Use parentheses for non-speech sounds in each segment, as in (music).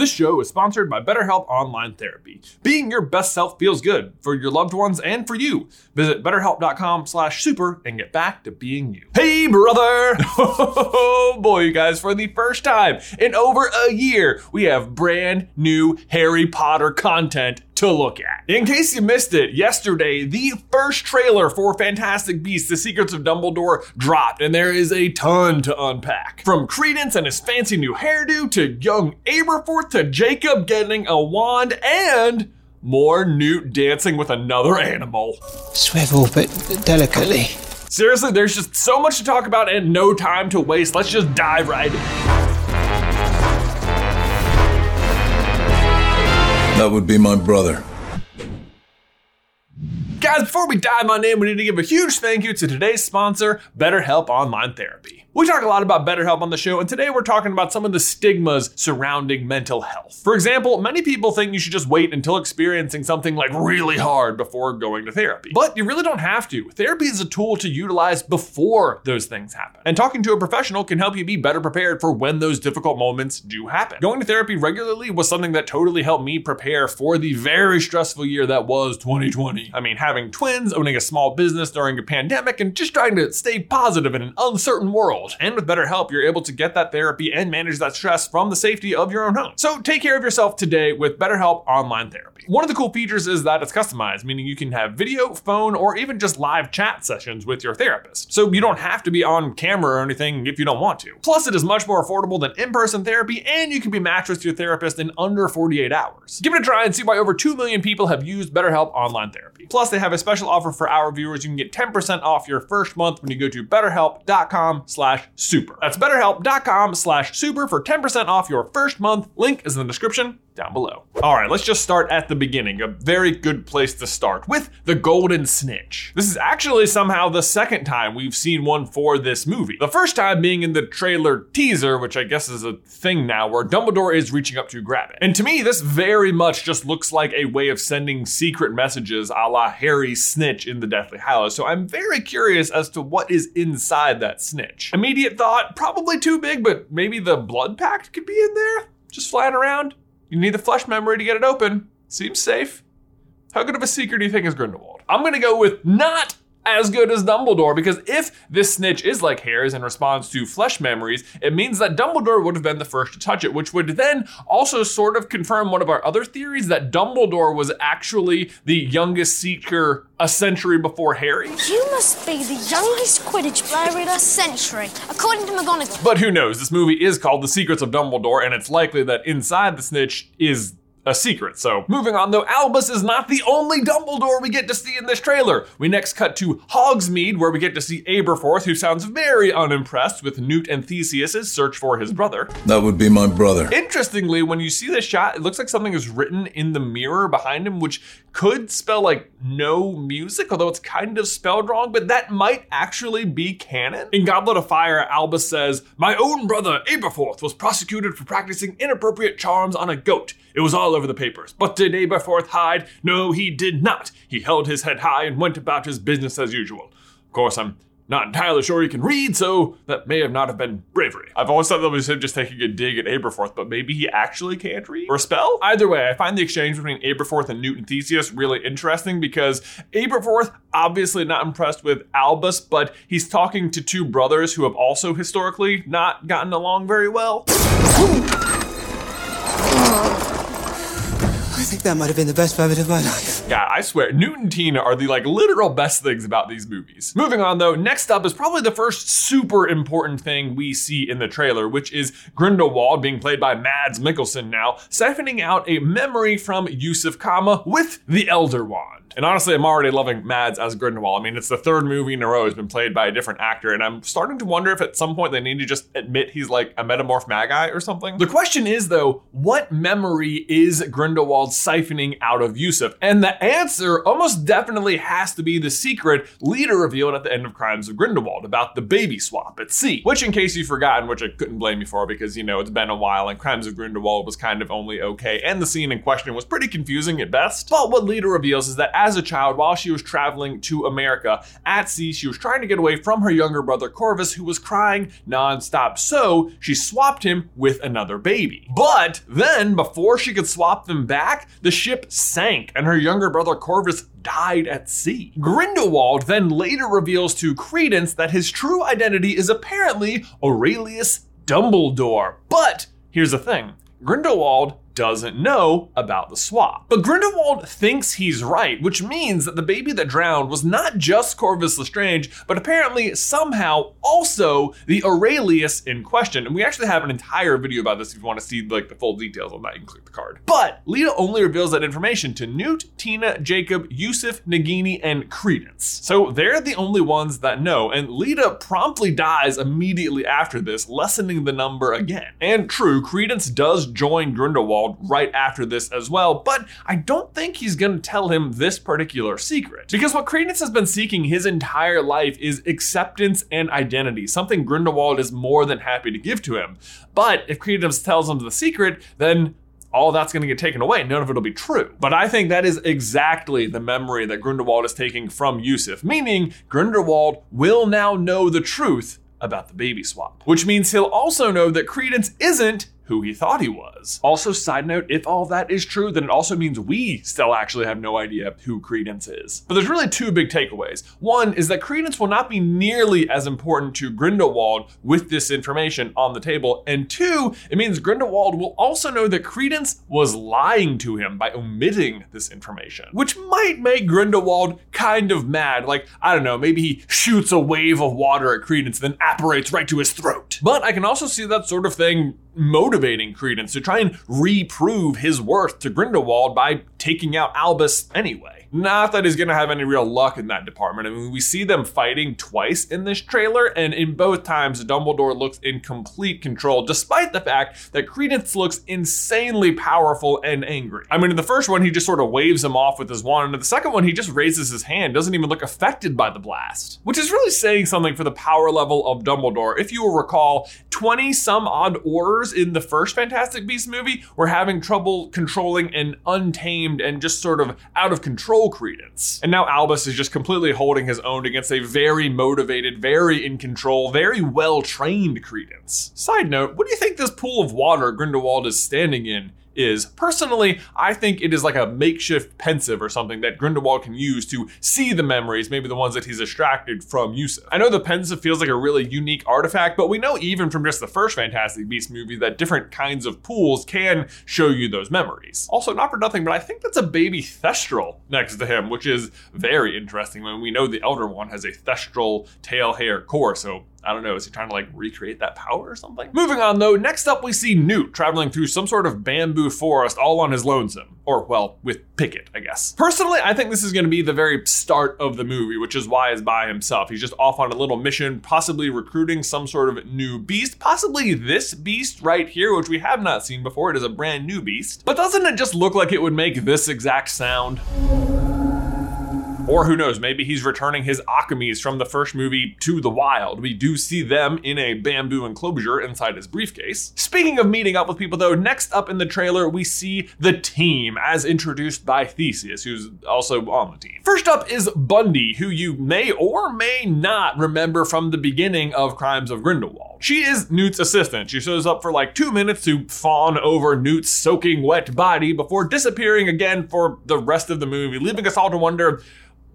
This show is sponsored by BetterHelp Online Therapy. Being your best self feels good for your loved ones and for you. Visit betterhelp.com slash super and get back to being you. Hey, brother! (laughs) Oh boy, you guys, for the first time in over a year, we have brand new Harry Potter content to look at. In case you missed it, yesterday, the first trailer for Fantastic Beasts The Secrets of Dumbledore dropped, and there is a ton to unpack. From Credence and his fancy new hairdo, to young Aberforth, to Jacob getting a wand, and more Newt dancing with another animal. Swivel, but delicately. Seriously, there's just so much to talk about and no time to waste. Let's just dive right in. That would be my brother. Guys, before we dive on in, we need to give a huge thank you to today's sponsor, BetterHelp Online Therapy. We talk a lot about BetterHelp on the show, and today we're talking about some of the stigmas surrounding mental health. For example, many people think you should just wait until experiencing something like really hard before going to therapy. But you really don't have to. Therapy is a tool to utilize before those things happen. And talking to a professional can help you be better prepared for when those difficult moments do happen. Going to therapy regularly was something that totally helped me prepare for the very stressful year that was 2020. I mean, having twins, owning a small business during a pandemic, and just trying to stay positive in an uncertain world. And with BetterHelp, you're able to get that therapy and manage that stress from the safety of your own home. So take care of yourself today with BetterHelp Online Therapy. One of the cool features is that it's customized, meaning you can have video, phone, or even just live chat sessions with your therapist. So you don't have to be on camera or anything if you don't want to. Plus, it is much more affordable than in person therapy, and you can be matched with your therapist in under 48 hours. Give it a try and see why over 2 million people have used BetterHelp Online Therapy. Plus, they have a special offer for our viewers. You can get 10% off your first month when you go to betterhelp.com slash super. That's betterhelp.com slash super for 10% off your first month. Link is in the description down below. All right, let's just start at the beginning. A very good place to start with the Golden Snitch. This is actually somehow the second time we've seen one for this movie. The first time being in the trailer teaser, which I guess is a thing now, where Dumbledore is reaching up to grab it. And to me, this very much just looks like a way of sending secret messages a la Harry Snitch in the Deathly Hallows. So I'm very curious as to what is inside that snitch. Immediate thought, probably too big, but maybe the blood pact could be in there? Just flying around? You need the flesh memory to get it open. Seems safe. How good of a secret do you think is Grindelwald? I'm gonna go with not as good as Dumbledore because if this snitch is like Harry's and responds to flesh memories, it means that Dumbledore would have been the first to touch it, which would then also sort of confirm one of our other theories that Dumbledore was actually the youngest seeker a century before Harry. You must be the youngest Quidditch player in a century, according to McGonagall. But who knows? This movie is called The Secrets of Dumbledore, and it's likely that inside the snitch is a secret. So, moving on though, Albus is not the only Dumbledore we get to see in this trailer. We next cut to Hogsmeade, where we get to see Aberforth, who sounds very unimpressed with Newt and Theseus' search for his brother. That would be my brother. Interestingly, when you see this shot, it looks like something is written in the mirror behind him, which could spell like no music, although it's kind of spelled wrong, but that might actually be canon. In Goblet of Fire, Albus says, My own brother, Aberforth, was prosecuted for practicing inappropriate charms on a goat. It was all over the papers. But did Aberforth hide? No, he did not. He held his head high and went about his business as usual. Of course, I'm not entirely sure he can read, so that may have not have been bravery. I've always thought that was him just taking a dig at Aberforth, but maybe he actually can't read or spell? Either way, I find the exchange between Aberforth and Newt and Theseus really interesting because Aberforth obviously not impressed with Albus, but he's talking to two brothers who have also historically not gotten along very well. That might have been the best moment of my life. Yeah, I swear, Newt and Tina are the like literal best things about these movies. Moving on though, next up is probably the first super important thing we see in the trailer, which is Grindelwald being played by Mads Mikkelsen now, siphoning out a memory from Yusuf Kama with the Elder Wand. And honestly, I'm already loving Mads as Grindelwald. I mean, it's the third movie in a row he's been played by a different actor, and I'm starting to wonder if at some point they need to just admit he's like a Metamorphmagi or something. The question is though, what memory is Grindelwald siphoning out of Yusuf? And the answer almost definitely has to be the secret Leda revealed at the end of Crimes of Grindelwald about the baby swap at sea. Which, in case you've forgotten, which I couldn't blame you for because, you know, it's been a while and Crimes of Grindelwald was kind of only okay, and the scene in question was pretty confusing at best. But what Leda reveals is that as a child, while she was traveling to America at sea, she was trying to get away from her younger brother Corvus, who was crying nonstop. So she swapped him with another baby. But then, before she could swap them back, the ship sank and her younger brother Corvus died at sea. Grindelwald then later reveals to Credence that his true identity is apparently Aurelius Dumbledore. But here's the thing Grindelwald doesn't know about the swap. But Grindelwald thinks he's right, which means that the baby that drowned was not just Corvus Lestrange, but apparently somehow also the Aurelius in question. And we actually have an entire video about this if you want to see like the full details on that, you can click the card. But Leda only reveals that information to Newt, Tina, Jacob, Yusuf, Nagini, and Credence. So they're the only ones that know, and Leda promptly dies immediately after this, lessening the number again. And true, Credence does join Grindelwald right after this as well, but I don't think he's gonna tell him this particular secret. Because what Credence has been seeking his entire life is acceptance and identity, something Grindelwald is more than happy to give to him. But if Credence tells him the secret, then all that's going to get taken away. None of it'll be true. But I think that is exactly the memory that Grindelwald is taking from Yusuf, meaning Grindelwald will now know the truth about the baby swap, which means he'll also know that Credence isn't who he thought he was. Also, side note, if all that is true, then it also means we still actually have no idea who Credence is. But there's really two big takeaways. One is that Credence will not be nearly as important to Grindelwald with this information on the table. And two, it means Grindelwald will also know that Credence was lying to him by omitting this information, which might make Grindelwald kind of mad. Like, I don't know, maybe he shoots a wave of water at Credence, then apparates right to his throat. But I can also see that sort of thing motivating Credence to try and reprove his worth to Grindelwald by taking out Albus anyway. Not that he's gonna have any real luck in that department. I mean, we see them fighting twice in this trailer, and in both times, Dumbledore looks in complete control, despite the fact that Credence looks insanely powerful and angry. I mean, in the first one, he just sort of waves him off with his wand, and in the second one, he just raises his hand, doesn't even look affected by the blast, which is really saying something for the power level of Dumbledore. If you will recall, 20 some odd Aurors in the first Fantastic Beasts movie were having trouble controlling an untamed and just sort of out of control Credence. And now Albus is just completely holding his own against a very motivated, very in control, very well trained Credence. Side note, what do you think this pool of water Grindelwald is standing in is. Personally, I think it is like a makeshift Pensieve or something that Grindelwald can use to see the memories, maybe the ones that he's extracted from Yusuf. I know the Pensieve feels like a really unique artifact, but we know even from just the first Fantastic Beasts movie that different kinds of pools can show you those memories. Also, not for nothing, but I think that's a baby Thestral next to him, which is very interesting when we know the Elder Wand has a Thestral tail hair core, so I don't know, is he trying to like recreate that power or something? Moving on though, next up we see Newt traveling through some sort of bamboo forest all on his lonesome. Or, well, with Pickett, I guess. Personally, I think this is to be the very start of the movie, which is why he's by himself. He's just off on a little mission, possibly recruiting some sort of new beast, possibly this beast right here, which we have not seen before. It is a brand new beast. But doesn't it just look like it would make this exact sound? Or who knows, maybe he's returning his Occamys from the first movie to the wild. We do see them in a bamboo enclosure inside his briefcase. Speaking of meeting up with people, though, next up in the trailer, we see the team as introduced by Theseus, who's also on the team. First up is Bunty, who you may or may not remember from the beginning of Crimes of Grindelwald. She is Newt's assistant. She shows up for like two minutes to fawn over Newt's soaking wet body before disappearing again for the rest of the movie, leaving us all to wonder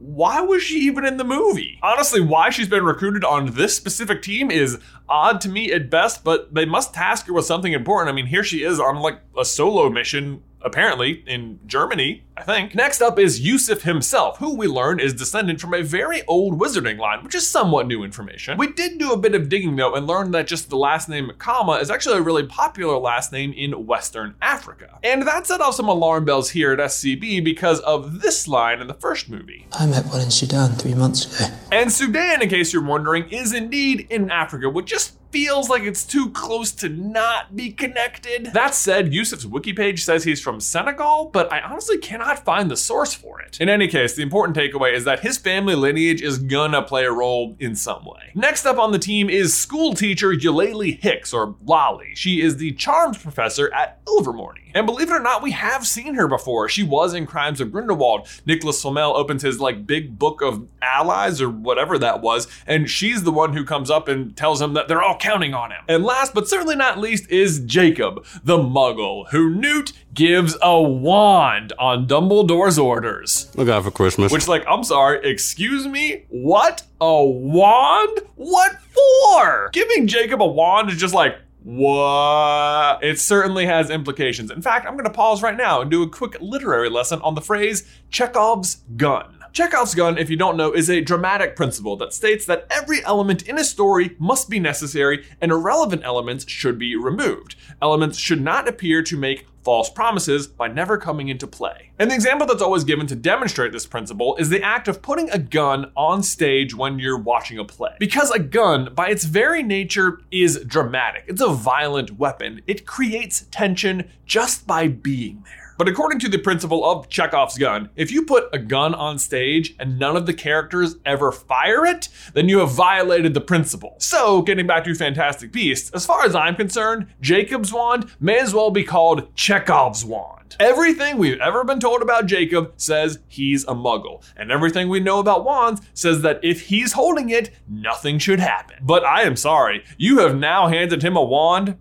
why was she even in the movie? Honestly, why she's been recruited on this specific team is odd to me at best, but they must task her with something important. I mean, here she is on like a solo mission apparently in Germany, I think. Next up is Yusuf himself, who we learn is descendant from a very old wizarding line, which is somewhat new information. We did do a bit of digging though and learned that just the last name Kama is actually a really popular last name in Western Africa. And that set off some alarm bells here at SCB because of this line in the first movie. I met one in Sudan three months ago. And Sudan, in case you're wondering, is indeed in Africa, which just feels like it's too close to not be connected. That said, Yusuf's wiki page says he's from Senegal, but I honestly cannot find the source for it. In any case, the important takeaway is that his family lineage is gonna play a role in some way. Next up on the team is school teacher Eulalie Hicks, or Lolly. She is the charms professor at Ilvermorny. And believe it or not, we have seen her before. She was in Crimes of Grindelwald. Nicholas Flamel opens his like big book of allies or whatever that was, and she's the one who comes up and tells him that they're all counting on him. And last but certainly not least is Jacob, the muggle, who Newt gives a wand on Dumbledore's orders. Look out for Christmas. Which, like, I'm sorry, excuse me? What? A wand? What for? Giving Jacob a wand is just like, what? It certainly has implications. In fact, I'm going to pause right now and do a quick literary lesson on the phrase Chekhov's gun. Chekhov's gun, if you don't know, is a dramatic principle that states that every element in a story must be necessary and irrelevant elements should be removed. Elements should not appear to make false promises by never coming into play. And the example that's always given to demonstrate this principle is the act of putting a gun on stage when you're watching a play. Because a gun, by its very nature, is dramatic, it's a violent weapon, it creates tension just by being there. But according to the principle of Chekhov's gun, if you put a gun on stage and none of the characters ever fire it, then you have violated the principle. So, getting back to Fantastic Beasts, as far as I'm concerned, Jacob's wand may as well be called Chekhov's wand. Everything we've ever been told about Jacob says he's a muggle, and everything we know about wands says that if he's holding it, nothing should happen. But I am sorry, you have now handed him a wand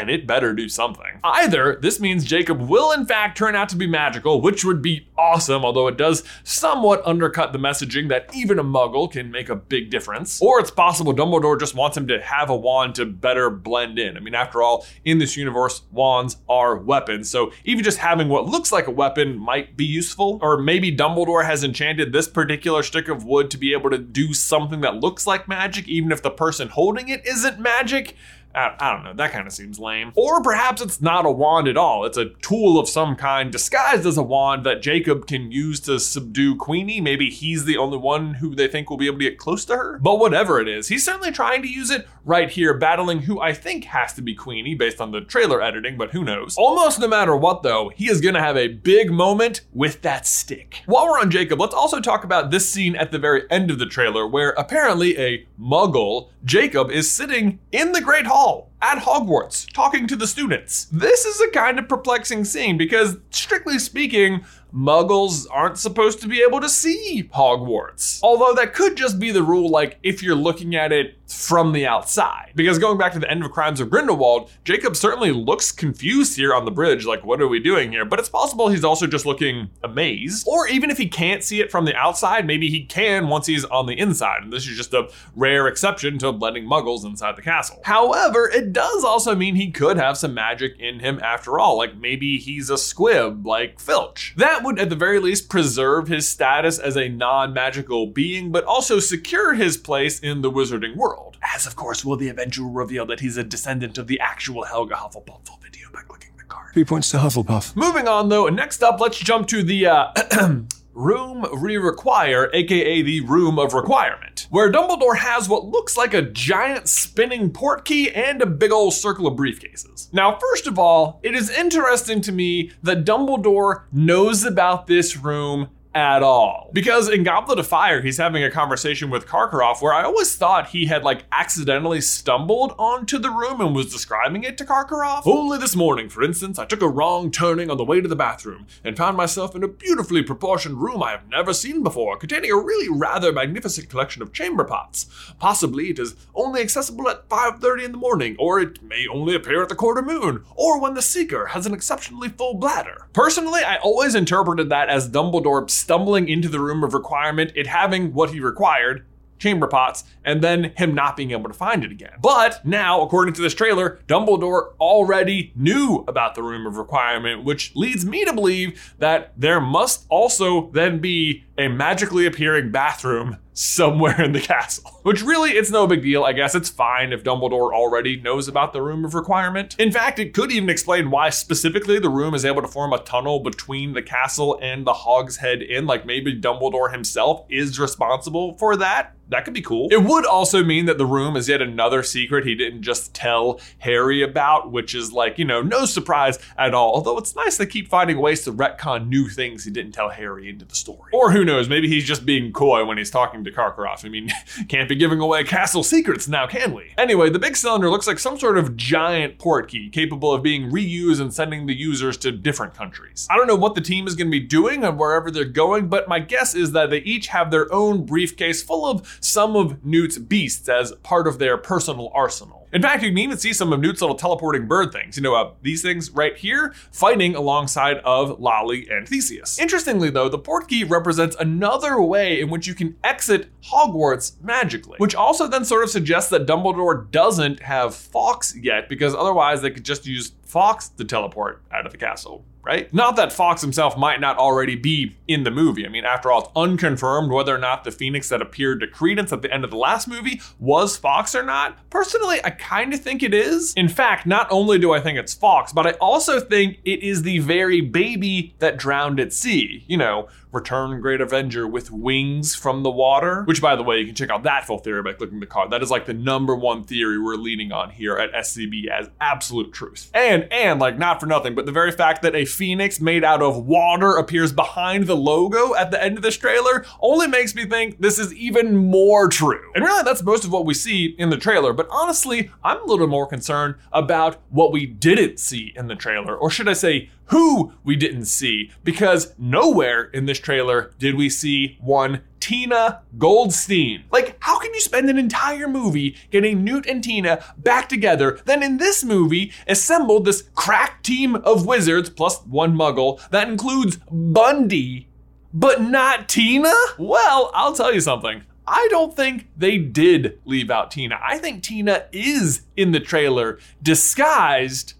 and it better do something. Either this means Jacob will in fact turn out to be magical, which would be awesome, although it does somewhat undercut the messaging that even a muggle can make a big difference. Or it's possible Dumbledore just wants him to have a wand to better blend in. I mean, after all, in this universe, wands are weapons, so even just having what looks like a weapon might be useful. Or maybe Dumbledore has enchanted this particular stick of wood to be able to do something that looks like magic, even if the person holding it isn't magic. I, I don't know, that kind of seems lame. Or perhaps it's not a wand at all. It's a tool of some kind disguised as a wand that Jacob can use to subdue Queenie. Maybe he's the only one who they think will be able to get close to her. But whatever it is, he's certainly trying to use it right here, battling who I think has to be Queenie based on the trailer editing, but who knows. Almost no matter what, though, he is gonna have a big moment with that stick. While we're on Jacob, let's also talk about this scene at the very end of the trailer where apparently a muggle, Jacob, is sitting in the Great Hall at Hogwarts talking to the students. This is a kind of perplexing scene because, strictly speaking, muggles aren't supposed to be able to see Hogwarts. Although that could just be the rule, like if you're looking at it from the outside. Because going back to the end of Crimes of Grindelwald, Jacob certainly looks confused here on the bridge, like, what are we doing here? But it's possible he's also just looking amazed. Or even if he can't see it from the outside, maybe he can once he's on the inside. And this is just a rare exception to letting muggles inside the castle. However, it does also mean he could have some magic in him after all, like maybe he's a squib like Filch. That would at the very least preserve his status as a non magical being, but also secure his place in the wizarding world. As of course will the eventual reveal that he's a descendant of the actual Helga Hufflepuff full video by clicking the card. Three points to Hufflepuff. Moving on though, next up, let's jump to the uh, (clears throat) Room Re-Require, aka the Room of Requirement, where Dumbledore has what looks like a giant spinning port key and a big old circle of briefcases. Now, first of all, it is interesting to me that Dumbledore knows about this room at all. Because in Goblet of Fire, he's having a conversation with Karkaroff where I always thought he had like accidentally stumbled onto the room and was describing it to Karkaroff. Only this morning, for instance, I took a wrong turning on the way to the bathroom and found myself in a beautifully proportioned room I have never seen before, containing a really rather magnificent collection of chamber pots. Possibly it is only accessible at 5:30 in the morning, or it may only appear at the quarter moon, or when the seeker has an exceptionally full bladder. Personally, I always interpreted that as Dumbledore stumbling into the room of requirement, it having what he required, chamber pots, and then him not being able to find it again. But now, according to this trailer, Dumbledore already knew about the room of requirement, which leads me to believe that there must also then be a magically appearing bathroom somewhere in the castle. (laughs) Which really, it's no big deal. I guess it's fine if Dumbledore already knows about the room of requirement. In fact, it could even explain why specifically the room is able to form a tunnel between the castle and the Hogshead Inn. Like maybe Dumbledore himself is responsible for that. That could be cool. It would also mean that the room is yet another secret he didn't just tell Harry about, which is like, you know, no surprise at all. Although it's nice to keep finding ways to retcon new things he didn't tell Harry into the story. Or who knows, maybe he's just being coy when he's talking to Karkaroff. I mean, (laughs) can't be giving away castle secrets now, can we? Anyway, the big cylinder looks like some sort of giant port key capable of being reused and sending the users to different countries. I don't know what the team is going to be doing and wherever they're going, but my guess is that they each have their own briefcase full of some of Newt's beasts as part of their personal arsenal. In fact, you can even see some of Newt's little teleporting bird things. You know, uh, these things right here fighting alongside of Lolly and Theseus. Interestingly, though, the Portkey represents another way in which you can exit Hogwarts magically, which also then sort of suggests that Dumbledore doesn't have Fawkes yet, because otherwise they could just use Fawkes to teleport out of the castle, right? Not that Fawkes himself might not already be in the movie. I mean, after all, it's unconfirmed whether or not the Phoenix that appeared to Credence at the end of the last movie was Fawkes or not. Personally, I kind of think it is. In fact, not only do I think it's Fawkes, but I also think it is the very baby that drowned at sea. You know, Return Great Avenger with wings from the water. Which, by the way, you can check out that full theory by clicking the card. That is like the number one theory we're leaning on here at SCB as absolute truth. And, and like, not for nothing, but the very fact that a phoenix made out of water appears behind the logo at the end of this trailer only makes me think this is even more true. And really, that's most of what we see in the trailer. But honestly, I'm a little more concerned about what we didn't see in the trailer, or should I say, who we didn't see, because nowhere in this trailer did we see one Tina Goldstein. Like, how can you spend an entire movie getting Newt and Tina back together, then in this movie assemble this crack team of wizards plus one muggle that includes Bunty, but not Tina? Well, I'll tell you something. I don't think they did leave out Tina. I think Tina is in the trailer disguised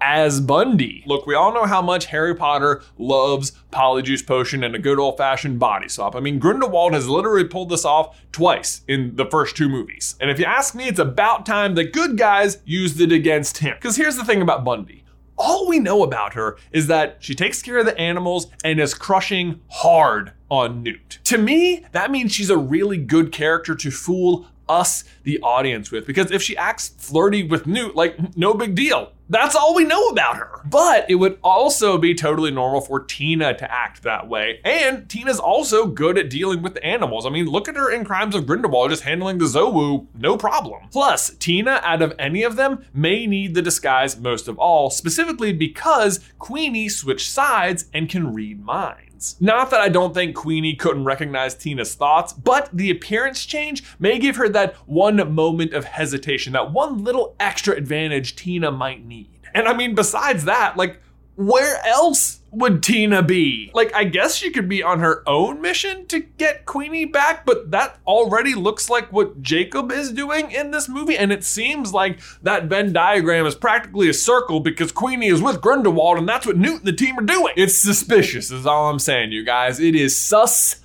as Bunty. Look, we all know how much Harry Potter loves Polyjuice Potion and a good old fashioned body swap. I mean, Grindelwald has literally pulled this off twice in the first two movies. And if you ask me, it's about time the good guys used it against him. Because here's the thing about Bunty. All we know about her is that she takes care of the animals and is crushing hard on Newt. To me, that means she's a really good character to fool us, the audience, with. Because if she acts flirty with Newt, like, no big deal. That's all we know about her. But it would also be totally normal for Tina to act that way. And Tina's also good at dealing with animals. I mean, look at her in Crimes of Grindelwald just handling the Zouwu, no problem. Plus, Tina, out of any of them, may need the disguise most of all, specifically because Queenie switched sides and can read minds. Not that I don't think Queenie couldn't recognize Tina's thoughts, but the appearance change may give her that one moment of hesitation, that one little extra advantage Tina might need. And I mean, besides that, like, where else would Tina be? Like, I guess she could be on her own mission to get Queenie back, but that already looks like what Jacob is doing in this movie. And it seems like that Venn diagram is practically a circle because Queenie is with Grindelwald, and that's what Newt and the team are doing. It's suspicious, is all I'm saying, you guys. It is sus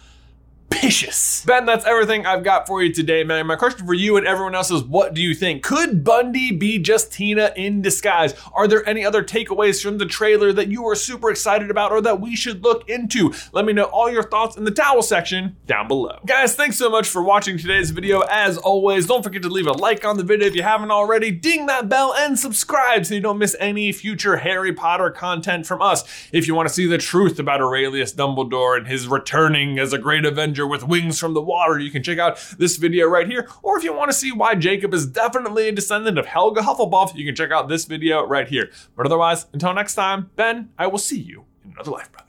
Ben, that's everything I've got for you today, man. My question for you and everyone else is what do you think? Could Bunty be just Tina in disguise? Are there any other takeaways from the trailer that you are super excited about or that we should look into? Let me know all your thoughts in the towel section down below. Guys, thanks so much for watching today's video. As always, don't forget to leave a like on the video if you haven't already, ding that bell, and subscribe so you don't miss any future Harry Potter content from us. If you want to see the truth about Aurelius Dumbledore and his returning as a great With wings from the water, you can check out this video right here. Or if you want to see why Jacob is definitely a descendant of Helga Hufflepuff, you can check out this video right here. But otherwise, until next time, Ben, I will see you in another life, brother.